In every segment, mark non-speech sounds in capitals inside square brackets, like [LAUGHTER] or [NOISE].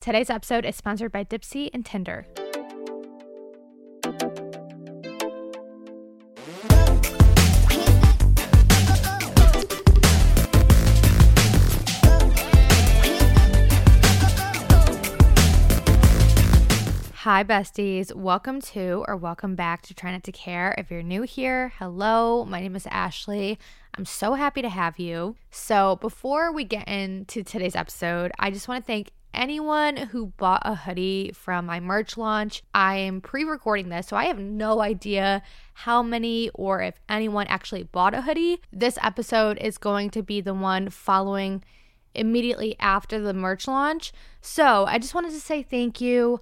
Today's episode is sponsored by Dipsea and Tinder. Hi, besties. Welcome to or welcome back to Try Not to Care. If you're new here, hello. My name is Ashley. I'm so happy to have you. So, before we get into today's episode, I just want to thank anyone who bought a hoodie from my merch launch. I am pre recording this, so I have no idea how many or if anyone actually bought a hoodie. This episode is going to be the one following immediately after the merch launch. So, I just wanted to say thank you.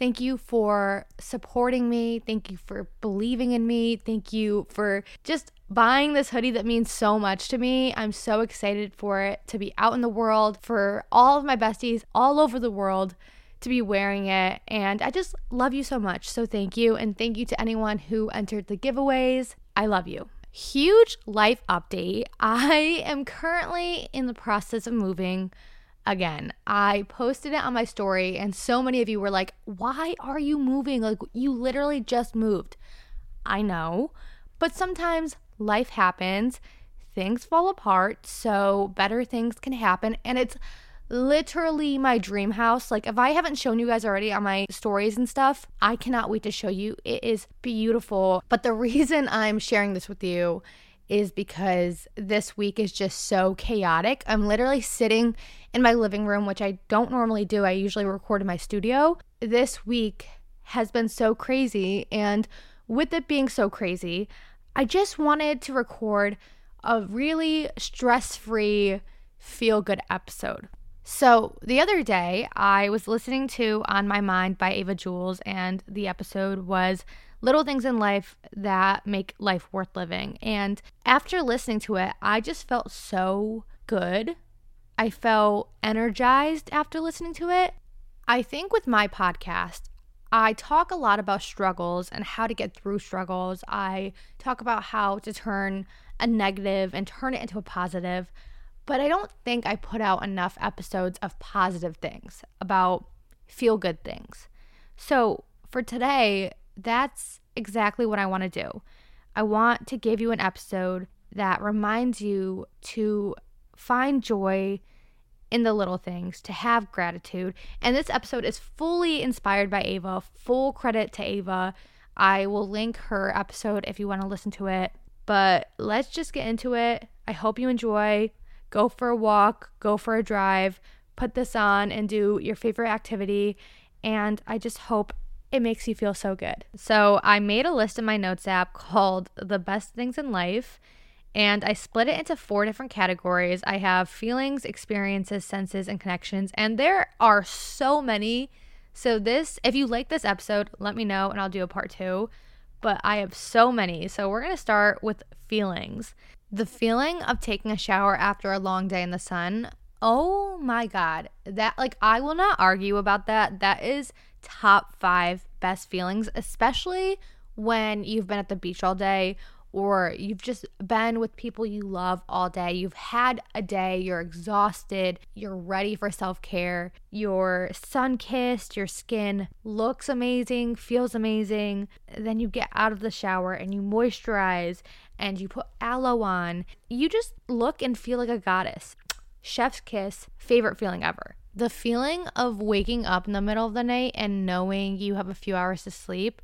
Thank you for supporting me. Thank you for believing in me. Thank you for just buying this hoodie that means so much to me. I'm so excited for it to be out in the world, for all of my besties all over the world to be wearing it. And I just love you so much. So thank you. And thank you to anyone who entered the giveaways. I love you. Huge life update. I am currently in the process of moving again. I posted it on my story, and so many of you were like, Why are you moving? Like, you literally just moved. I know, but sometimes life happens, things fall apart, so better things can happen, and it's literally my dream house. Like, if I haven't shown you guys already on my stories and stuff, I cannot wait to show you. It is beautiful. But the [LAUGHS] reason I'm sharing this with you is because this week is just so chaotic. I'm literally sitting in my living room, which I don't normally do. I usually record in my studio. This week has been so crazy. And with it being so crazy, I just wanted to record a really stress free, feel good episode. So the other day, I was listening to On My Mind by Ava Jules, and the episode was Little Things in Life That Make Life Worth Living. And after listening to it, I just felt so good. I felt energized after listening to it. I think with my podcast, I talk a lot about struggles and how to get through struggles. I talk about how to turn a negative and turn it into a positive. But I don't think I put out enough episodes of positive things, about feel good things. So for today, that's exactly what I want to do. I want to give you an episode that reminds you to find joy in the little things, to have gratitude. And this episode is fully inspired by Ava. Full credit to Ava. I will link her episode if you want to listen to it. But let's just get into it. I hope you enjoy. Go for a walk, go for a drive, put this on and do your favorite activity. And I just hope it makes you feel so good. So I made a list in my notes app called The Best Things in Life. And I split it into four different categories. I have feelings, experiences, senses, and connections. And there are so many. So, this, if you like this episode, let me know and I'll do a part two. But I have so many. So, we're going to start with feelings. The feeling of taking a shower after a long day in the sun. Oh my God. That, like, I will not argue about that. That is top five best feelings, especially when you've been at the beach all day or you've just been with people you love all day. You've had a day, you're exhausted, you're ready for self care, you're sun kissed, your skin looks amazing, feels amazing. Then you get out of the shower and you moisturize and you put aloe on. You just look and feel like a goddess. [TSK] chef's kiss, favorite feeling ever. The feeling of waking up in the middle of the night and knowing you have a few hours to sleep.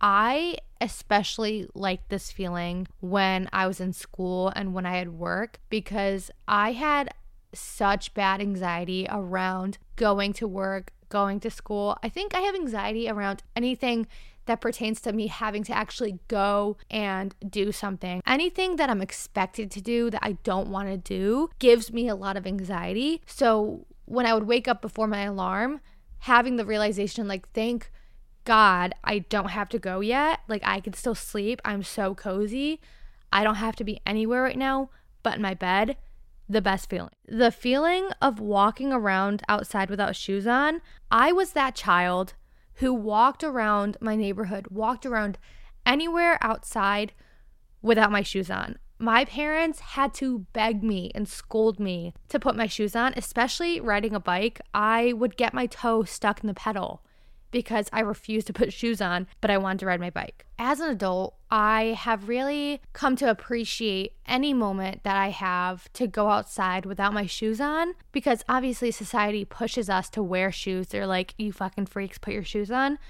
I especially like this feeling when I was in school and when I had work because I had such bad anxiety around going to work, going to school. I think I have anxiety around anything that pertains to me having to actually go and do something. Anything that I'm expected to do that I don't want to do gives me a lot of anxiety. So when I would wake up before my alarm, having the realization like, thank God I don't have to go yet. Like, I can still sleep. I'm so cozy. I don't have to be anywhere right now but in my bed. The best feeling. The feeling of walking around outside without shoes on. I was that child who walked around my neighborhood, walked around anywhere outside without my shoes on. My parents had to beg me and scold me to put my shoes on, especially riding a bike. I would get my toe stuck in the pedal because I refused to put shoes on, but I wanted to ride my bike. As an adult, I have really come to appreciate any moment that I have to go outside without my shoes on because obviously society pushes us to wear shoes. They're like, you fucking freaks, put your shoes on.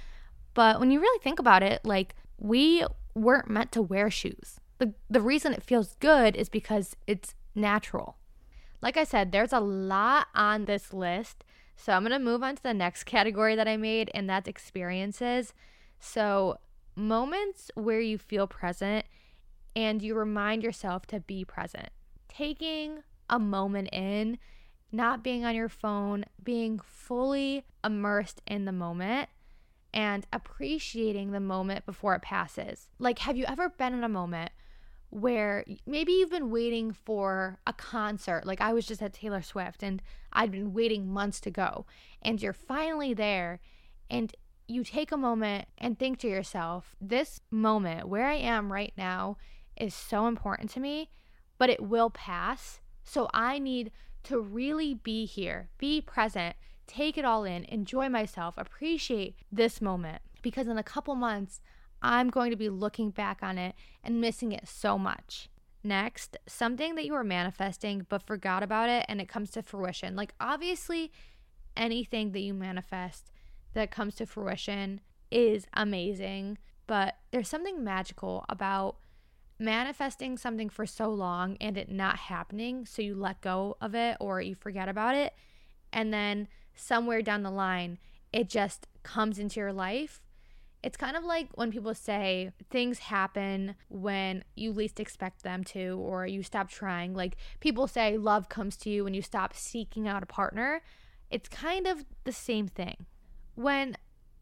But when you really think about it, like, we weren't meant to wear shoes. The, the reason it feels good is because it's natural. Like I said, there's a lot on this list so I'm going to move on to the next [LAUGHS] category that I made, and that's experiences. So, moments where you feel present and you remind yourself to be present. Taking a moment in, not being on your phone, being fully immersed in the moment and appreciating the moment before it passes. Like, have you ever been in a moment where maybe you've been waiting for a concert. Like I was just at Taylor Swift and I'd been waiting months to go, and you're finally there, and you take a moment and think to yourself, this moment where I am right now is so important to me, but it will pass. So I need to really be here, be present, take it all in, enjoy myself, appreciate this moment. Because in a couple months, I'm going to be looking back on it and missing it so much. Next, something that you were manifesting but forgot about it and it comes to fruition. Like, obviously, anything that you manifest that comes to fruition is amazing, but there's something magical about manifesting something for so long and it not happening. So you let go of it or you forget about it. And then somewhere down the line, it just comes into your life it's kind of like when people say things happen when you least expect them to, or you stop trying. Like people say love comes to you when you stop seeking out a partner. It's kind of the same thing. When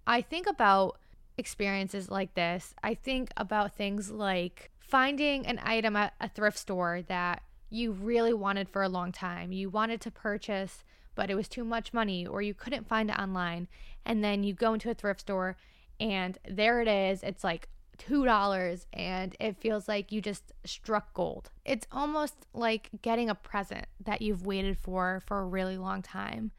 I think about experiences like this, I think about things like finding an item at a thrift store that you really wanted for a long time. You wanted to purchase, but it was too much money, or you couldn't find it online. And then you go into a thrift store and there it is. It's like $2 and it feels like you just struck gold. It's almost like getting a present that you've waited for for a really long time.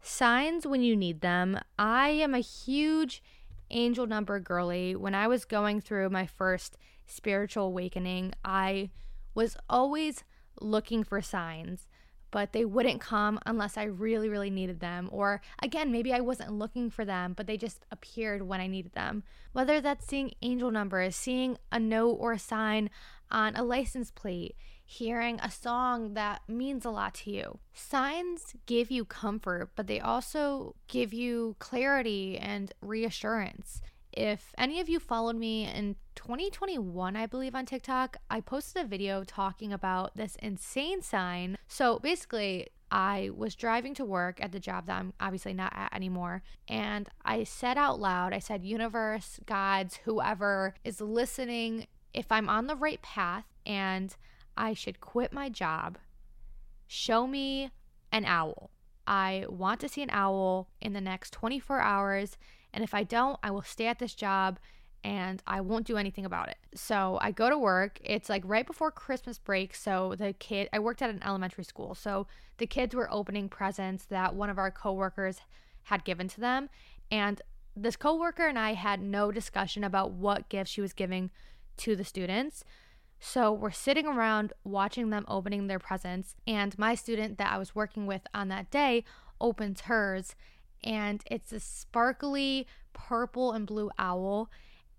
Signs when you need them. I am a huge angel number girly. When I was going through my first spiritual awakening, I was always looking for signs but they wouldn't come unless I really, really needed them. Or again, maybe I wasn't looking for them, but they just appeared when I needed them. Whether that's seeing angel numbers, seeing a note or a sign on a license plate, hearing a song that means a lot to you. Signs give you comfort, but they also give you clarity and reassurance if any of you followed me in 2021, I believe, on TikTok, I posted a video talking about this insane sign. So basically, I was driving to work at the job that I'm obviously not at anymore. And I said out loud, I said, Universe, gods, whoever is listening, if I'm on the right path and I should quit my job, show me an owl. I want to see an owl in the next 24 hours and if I don't, I will stay at this job and I won't do anything about it. So I go to work. It's like right before Christmas break. So the kid, I worked at an elementary school. So the kids were opening presents that one of our coworkers had given to them. And this coworker and I had no discussion about what gift she was giving to the students. So we're sitting around watching them opening their presents, and my student that I was working with on that day opens hers, and it's a sparkly purple and blue owl.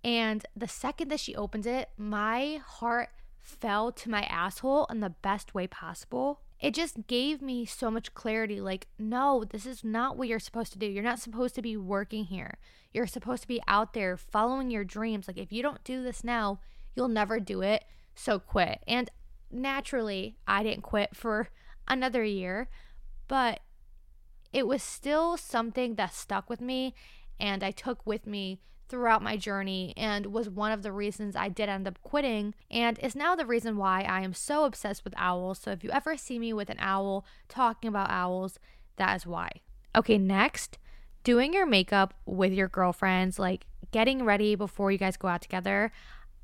And the second that she opens it, my heart fell to my asshole in the best way possible. It just gave me so much clarity like, no, this is not what you're supposed to do. You're not supposed to be working here. You're supposed to be out there following your dreams. Like, if you don't do this now, you'll never do it. So quit. And naturally, I didn't quit for another year, but it was still something that stuck with me and I took with me throughout my journey and was one of the reasons I did end up quitting and is now the reason why I am so obsessed with owls. So if you ever see me with an owl talking about owls, that is why. Okay, next, doing your makeup with your girlfriends, like getting ready before you guys go out together.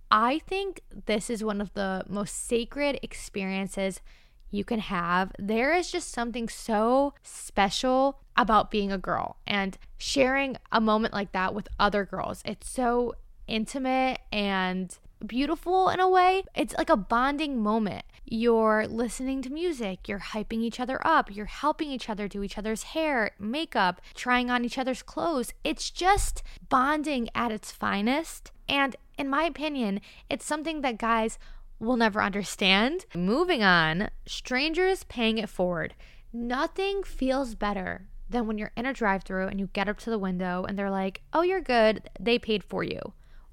I think this is one of the most sacred experiences you can have. There is just something so special about being a girl and sharing a moment like that with other girls. It's so intimate and beautiful in a way. It's like a bonding moment. You're listening to music, you're hyping each other up, you're helping each other do each other's hair, makeup, trying on each other's clothes. It's just bonding at its finest. And in my opinion, it's something that guys will never understand. Moving on, strangers paying it forward. Nothing feels better than when you're in a drive through and you get up to the window and they're like, oh, you're good. They paid for you.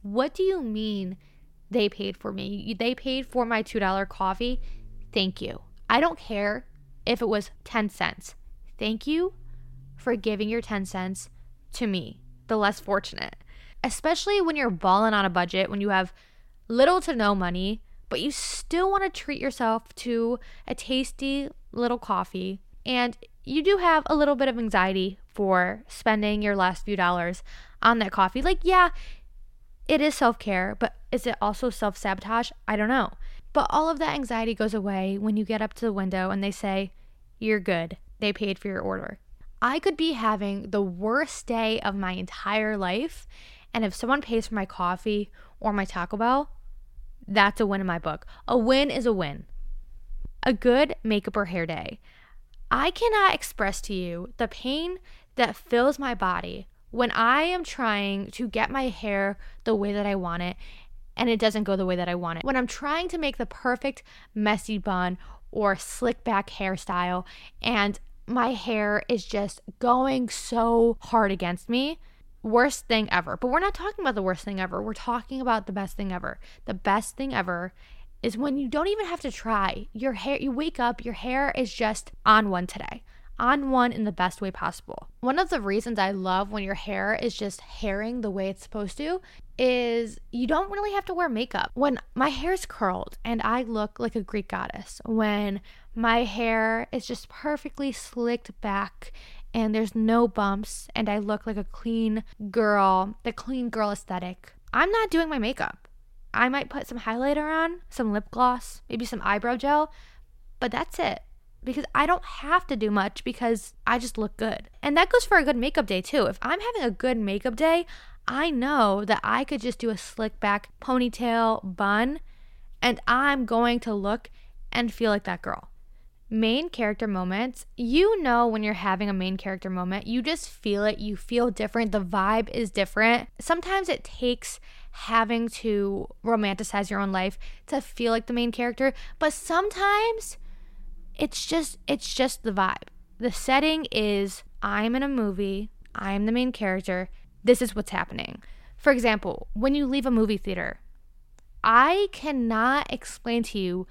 What do you mean they paid for me? They paid for my $2 coffee. Thank you. I don't care if it was 10 cents. Thank you for giving your 10 cents to me, the less fortunate. Especially when you're balling on a budget, when you have little to no money, but you still want to treat yourself to a tasty little coffee. And you do have a little bit of anxiety for spending your last few dollars on that coffee. Like, yeah, it is self care, but is it also self sabotage? I don't know. But all of that anxiety goes away when you get up to the window and they say, You're good. They paid for your order. I could be having the worst day of my entire life. And if someone pays for my coffee or my Taco Bell, that's a win in my book. A win is a win. A good makeup or hair day. I cannot express to you the pain that fills my body when I am trying to get my hair the way that I want it and it doesn't go the way that I want it. When I'm trying to make the perfect messy bun or slick back hairstyle and my hair is just going so hard against me worst thing ever. But we're not talking about the worst thing ever. We're talking about the best thing ever. The best thing ever is when you don't even have to try. Your hair, you wake up, your hair is just on one today. On one in the best way possible. One of the reasons I love when your hair is just hairing the way it's supposed to is you don't really have to wear makeup. When my hair's curled and I look like a Greek goddess, when my hair is just perfectly slicked back and there's no bumps and I look like a clean girl, the clean girl aesthetic. I'm not doing my makeup. I might put some highlighter on, some lip gloss, maybe some eyebrow gel, but that's it. Because I don't have to do much because I just look good. And that goes for a good makeup day too. If I'm having a good makeup day, I know that I could just do a slick back ponytail bun and I'm going to look and feel like that girl main character moments, you know when you're having a main character moment, you just feel it, you feel different, the vibe is different. Sometimes it takes having to romanticize your own life to feel like the main character, but sometimes it's just it's just the vibe. The setting is I'm in a movie, I'm the main character, this is what's happening. For example, when you leave a movie theater, I cannot explain to you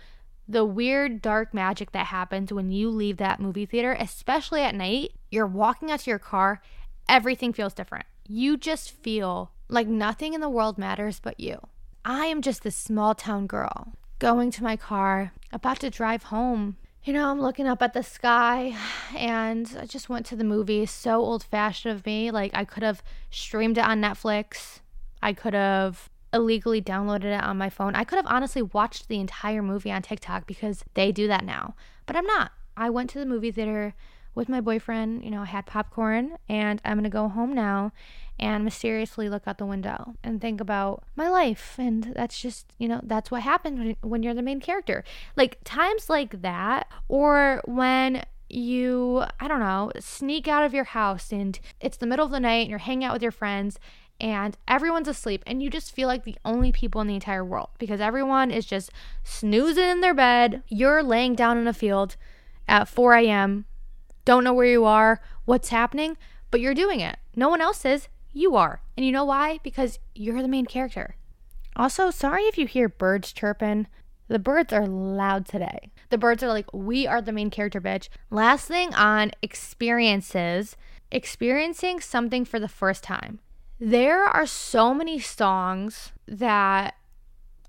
the weird dark magic that happens when you leave that movie theater, especially at night, you're walking out to your car, everything feels different. You just feel like nothing in the world matters but you. I am just this small town girl going to my car, about to drive home. You know, I'm looking up at the sky and I just went to the movie. So old fashioned of me. Like, I could have streamed it on Netflix. I could have illegally downloaded it on my phone. I could have honestly watched the entire movie on TikTok because they do that now, but I'm not. I went to the movie theater with my boyfriend. You know, I had popcorn and I'm to go home now and mysteriously look out the window and think about my life. And that's just, you know, that's what happens when you're the main character. Like times like that, or when you, I don't know, sneak out of your house and it's the middle of the night and you're hanging out with your friends and everyone's asleep and you just feel like the only people in the entire world because everyone is just snoozing in their bed. You're laying down in a field at 4 a.m., don't know where you are, what's happening, but you're doing it. No one else is. You are. And you know why? Because you're the main character. Also, sorry if you hear birds chirping. The birds are loud today. The birds are like, we are the main character, bitch. Last thing on experiences experiencing something for the first time. There are so many songs that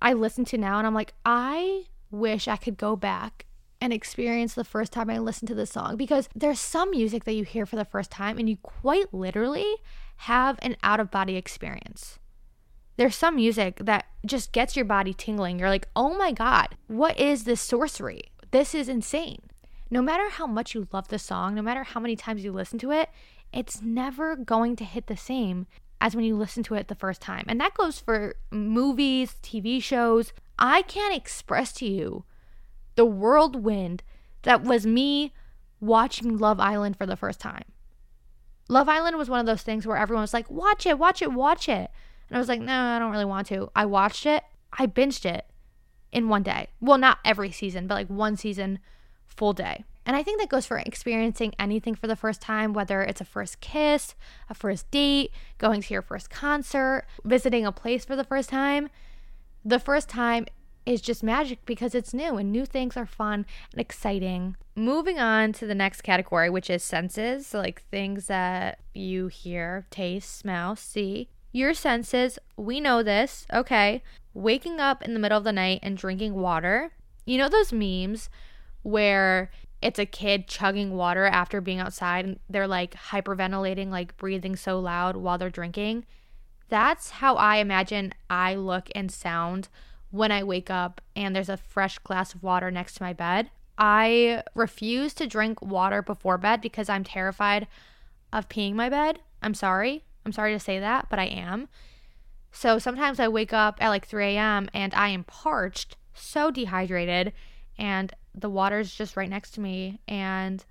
I listen to now, and I'm like, I wish I could go back and experience the first time I listened to this song because there's some music that you hear for the first time and you quite literally have an out of body experience. There's some music that just gets your body tingling. You're like, oh my God, what is this sorcery? This is insane. No matter how much you love the song, no matter how many times you listen to it, it's never going to hit the same as when you listen to it the first time. And that goes for movies, TV shows. I can't express to you the whirlwind that was me watching Love Island for the first time. Love Island was one of those things where everyone was like, watch it, watch it, watch it. And I was like, no, I don't really want to. I watched it, I binged it in one day. Well, not every season, but like one season full day. And I think that goes for experiencing anything for the first time, whether it's a first kiss, a first date, going to your first concert, visiting a place for the first time. The first time is just magic because it's new and new things are fun and exciting. Moving on to the next category, which is senses, so like things that you hear, taste, smell, see. Your senses, we know this, okay. Waking up in the middle of the night and drinking water. You know those memes where it's a kid chugging water after being outside and they're like hyperventilating, like breathing so loud while they're drinking. That's how I imagine I look and sound when I wake up and there's a fresh glass of water next to my bed. I refuse to drink water before bed because I'm terrified of peeing my bed. I'm sorry. I'm sorry to say that, but I am. So sometimes I wake up at like 3 a.m. and I am parched, so dehydrated, and the water's just right next to me. And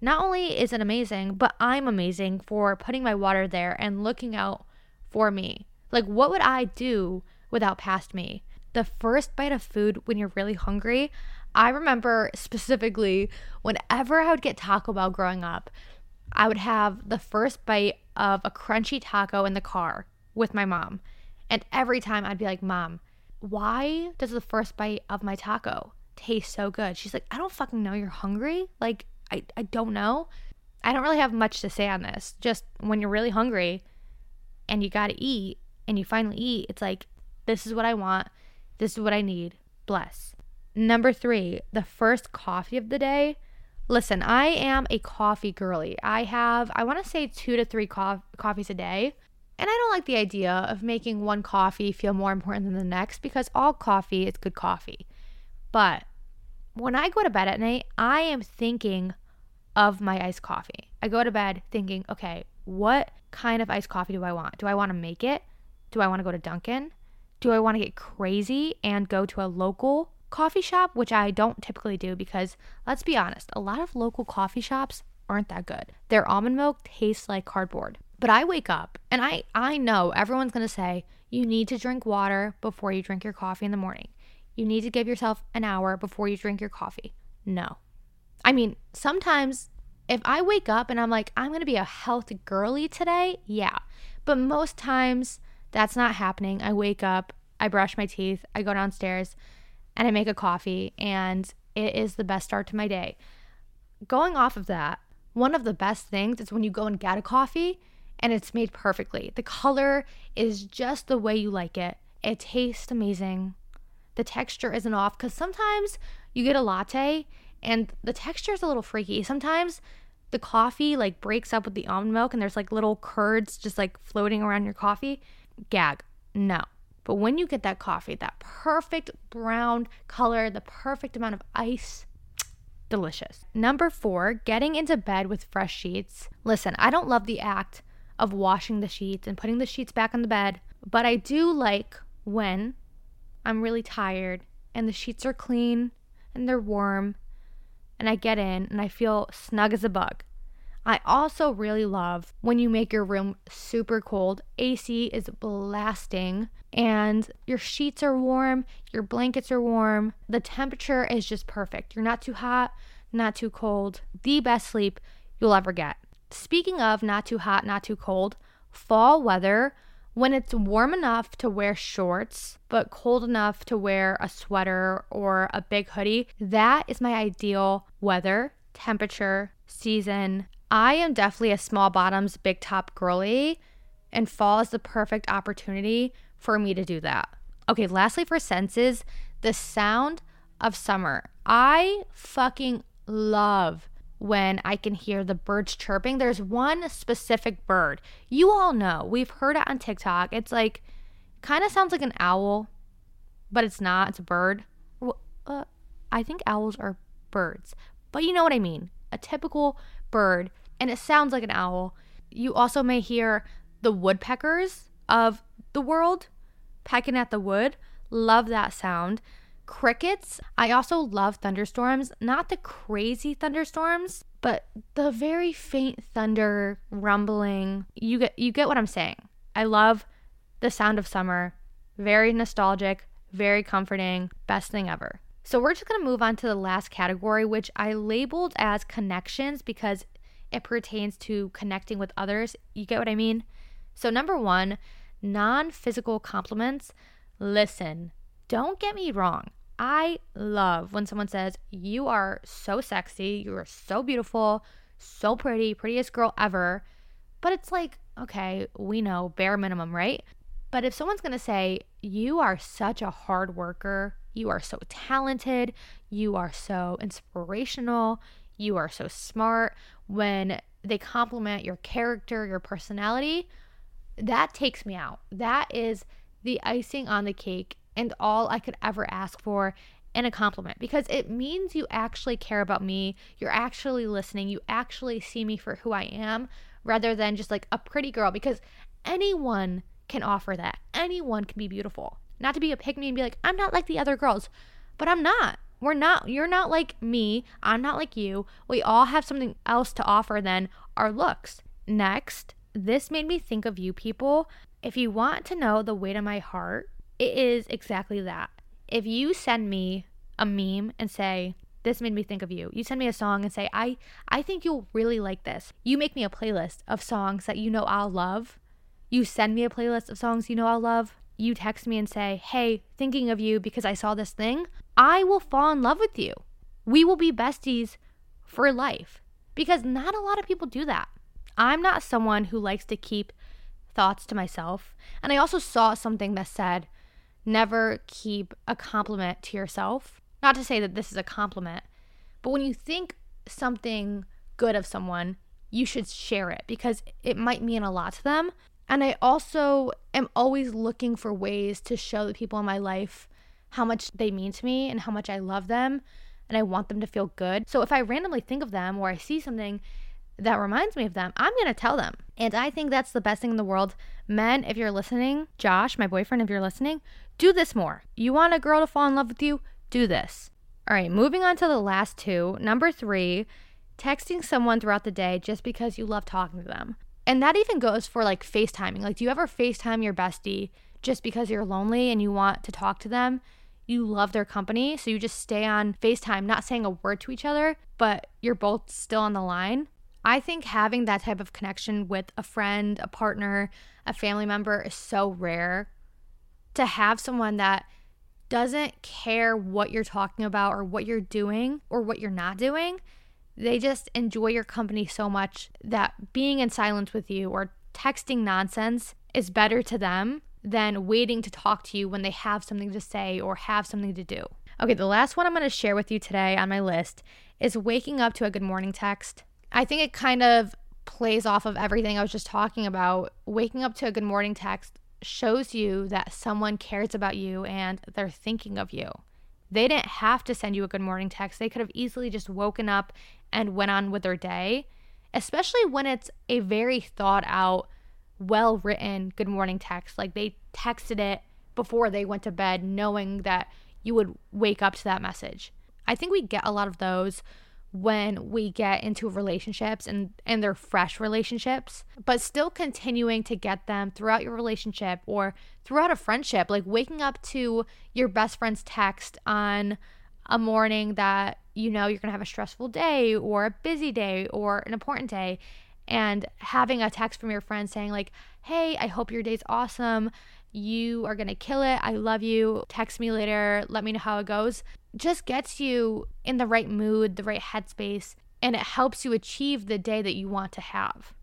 not only is it amazing, but I'm amazing for putting my water there and looking out for me. Like, what would I do without past me? The first bite of food when you're really hungry, I remember specifically whenever I would get Taco Bell growing up, I would have the first bite of a crunchy taco in the car with my mom. And every time I'd be like, Mom, why does the first bite of my taco tastes so good. She's like, I don't fucking know you're hungry. Like, I, I don't know. I don't really have much to say on this. Just when you're really hungry and you got to eat and you finally eat, it's like, this is what I want. This is what I need. Bless. Number three, the first coffee of the day. Listen, I am a coffee girly. I have, I want to say two to three co- coffees a day. And I don't like the idea of making one coffee feel more important than the next because all coffee is good coffee. But when I go to bed at night, I am thinking of my iced coffee. I go to bed thinking, okay, what kind of iced coffee do I want? Do I want to make it? Do I want to go to Dunkin'? Do I want to get crazy and go to a local coffee shop, which I don't typically do because let's be honest, a lot of local coffee shops aren't that good. Their almond milk tastes like cardboard. But I wake up and I I know everyone's going to say you need to drink water before you drink your coffee in the morning you need to give yourself an hour before you drink your coffee. No. I mean, sometimes if I wake up and I'm like, I'm going to be a healthy girly today, yeah. But most times that's not happening. I wake up, I brush my teeth, I go downstairs, and I make a coffee, and it is the best start to my day. Going off of that, one of the best things is when you go and get a coffee and it's made perfectly. The color is just the way you like it. It tastes amazing the texture isn't off because sometimes you get a latte and the texture is a little freaky. Sometimes the coffee like breaks up with the almond milk and there's like little curds just like floating around your coffee. Gag. No. But when you get that coffee, that perfect brown color, the perfect amount of ice, delicious. Number four, getting into bed with fresh sheets. Listen, I don't love the act of washing the sheets and putting the sheets back on the bed, but I do like when I'm really tired and the sheets are clean and they're warm and I get in and I feel snug as a bug. I also really love when you make your room super cold. AC is blasting and your sheets are warm, your blankets are warm. The temperature is just perfect. You're not too hot, not too cold. The best sleep you'll ever get. Speaking of not too hot, not too cold, fall weather, when it's warm enough to wear shorts, but cold enough to wear a sweater or a big hoodie, that is my ideal weather, temperature, season. I am definitely a small bottoms, big top girly, and fall is the perfect opportunity for me to do that. Okay, lastly, for senses, the sound of summer. I fucking love when I can hear the birds chirping. There's one specific bird. You all know, we've heard it on TikTok. It's like, kind of sounds like an owl, but it's not. It's a bird. Uh, I think owls are birds, but you know what I mean. A typical bird and it sounds like an owl. You also may hear the woodpeckers of the world pecking at the wood. Love that sound. Crickets. I also love thunderstorms, not the crazy thunderstorms, but the very faint thunder rumbling. You get you get what I'm saying. I love the sound of summer. Very nostalgic, very comforting, best thing ever. So we're just going to move on to the last category which I labeled as connections because it pertains to connecting with others. You get what I mean? So, number one, non physical compliments. Listen, don't get me wrong. I love when someone says, You are so sexy, you are so beautiful, so pretty, prettiest girl ever. But it's like, okay, we know bare minimum, right? But if someone's gonna say, You are such a hard worker, you are so talented, you are so inspirational, you are so smart, when they compliment your character, your personality, that takes me out. That is the icing on the cake and all I could ever ask for in a compliment because it means you actually care about me. You're actually listening. You actually see me for who I am rather than just like a pretty girl because anyone can offer that. Anyone can be beautiful. Not to be a pick me and be like, I'm not like the other girls, but I'm not. We're not, you're not like me. I'm not like you. We all have something else to offer than our looks. Next, this made me think of you people. If you want to know the weight of my heart, it is exactly that. If you send me a meme and say, this made me think of you. You send me a song and say, I, I think you'll really like this. You make me a playlist of songs that you know I'll love. You send me a playlist of songs you know I'll love. You text me and say, Hey, thinking of you because I saw this thing. I will fall in love with you. We will be besties for life because not a lot of people do that. I'm not someone who likes to keep thoughts to myself. And I also saw something that said, never keep a compliment to yourself. Not to say that this is a compliment, but when you think something good of someone, you should share it because it might mean a lot to them. And I also am always looking for ways to show the people in my life how much they mean to me and how much I love them and I want them to feel good. So if I randomly think of them or I see something that reminds me of them, I'm going to tell them. And I think that's the best thing in the world. Men, if you're listening, Josh, my boyfriend, if you're listening, do this more. You want a girl to fall in love with you? Do this. All right, moving on to the last two. Number three, texting someone throughout the day just because you love talking to them. And that even goes for like FaceTiming. Like, do you ever FaceTime your bestie just because you're lonely and you want to talk to them? you love their company. So you just stay on FaceTime, not saying a word to each other, but you're both still on the line. I think having that type of connection with a friend, a partner, a family member is so rare. To have someone that doesn't care what you're talking about or what you're doing or what you're not doing, they just enjoy your company so much that being in silence with you or texting nonsense is better to them than waiting to talk to you when they have something to say or have something to do. Okay, the last one I'm going to share with you today on my list is waking up to a good morning text. I think it kind of plays off of everything I was just talking about. Waking up to a good morning text shows you that someone cares about you and they're thinking of you. They didn't have to send you a good morning text. They could have easily just woken up and went on with their day, especially when it's a very thought out, well written good morning text. Like they texted it before they went to bed, knowing that you would wake up to that message. I think we get a lot of those when we get into relationships and and they're fresh relationships but still continuing to get them throughout your relationship or throughout a friendship like waking up to your best friend's text on a morning that you know you're going to have a stressful day or a busy day or an important day and having a text from your friend saying like hey i hope your day's awesome you are going to kill it. I love you. Text me later. Let me know how it goes. Just gets you in the right mood, the right headspace, and it helps you achieve the day that you want to have.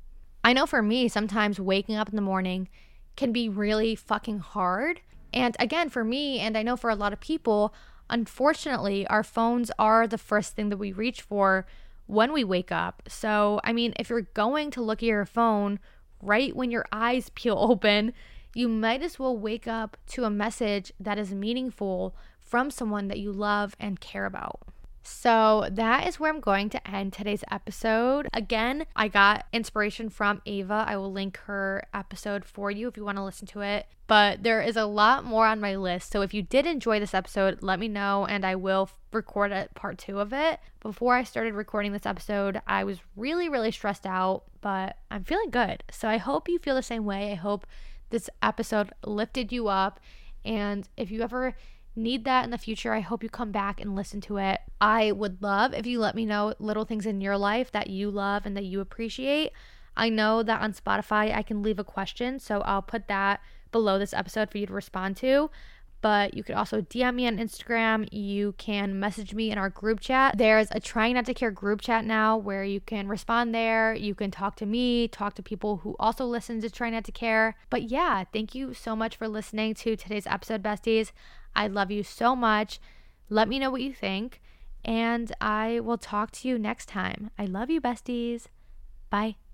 I know for me, sometimes waking up in the morning can be really fucking hard. And again, for me, and I know for a lot of people, unfortunately, our phones are the first thing that we reach for when we wake up. So, I mean, if you're going to look at your phone right when your eyes [LAUGHS] peel open, you might as well wake up to a message that is meaningful from someone that you love and care about. So that is where I'm going to end today's episode. Again, I got inspiration from Ava. I will link her episode for you if you want to listen to it. But there is a lot more on my list. So if you did enjoy this episode, let me know and I will record a part two of it. Before I started recording this episode, I was really, really stressed out, but I'm feeling good. So I hope you feel the same way. I hope this episode lifted you up. And if you ever need that in the future, I hope you come back and listen to it. I would love if you let me know little things in your life that you love and that you appreciate. I know that on Spotify I can leave a question, so I'll put that below this episode for you to respond to but you could also DM me on Instagram. You can message me in our group chat. There's a Trying Not to Care group chat now where you can respond there. You can talk to me, talk to people who also listen to Try Not to Care. But yeah, thank you so much for listening to today's episode, besties. I love you so much. Let me know what you think, and I will talk to you next time. I love you, besties. Bye.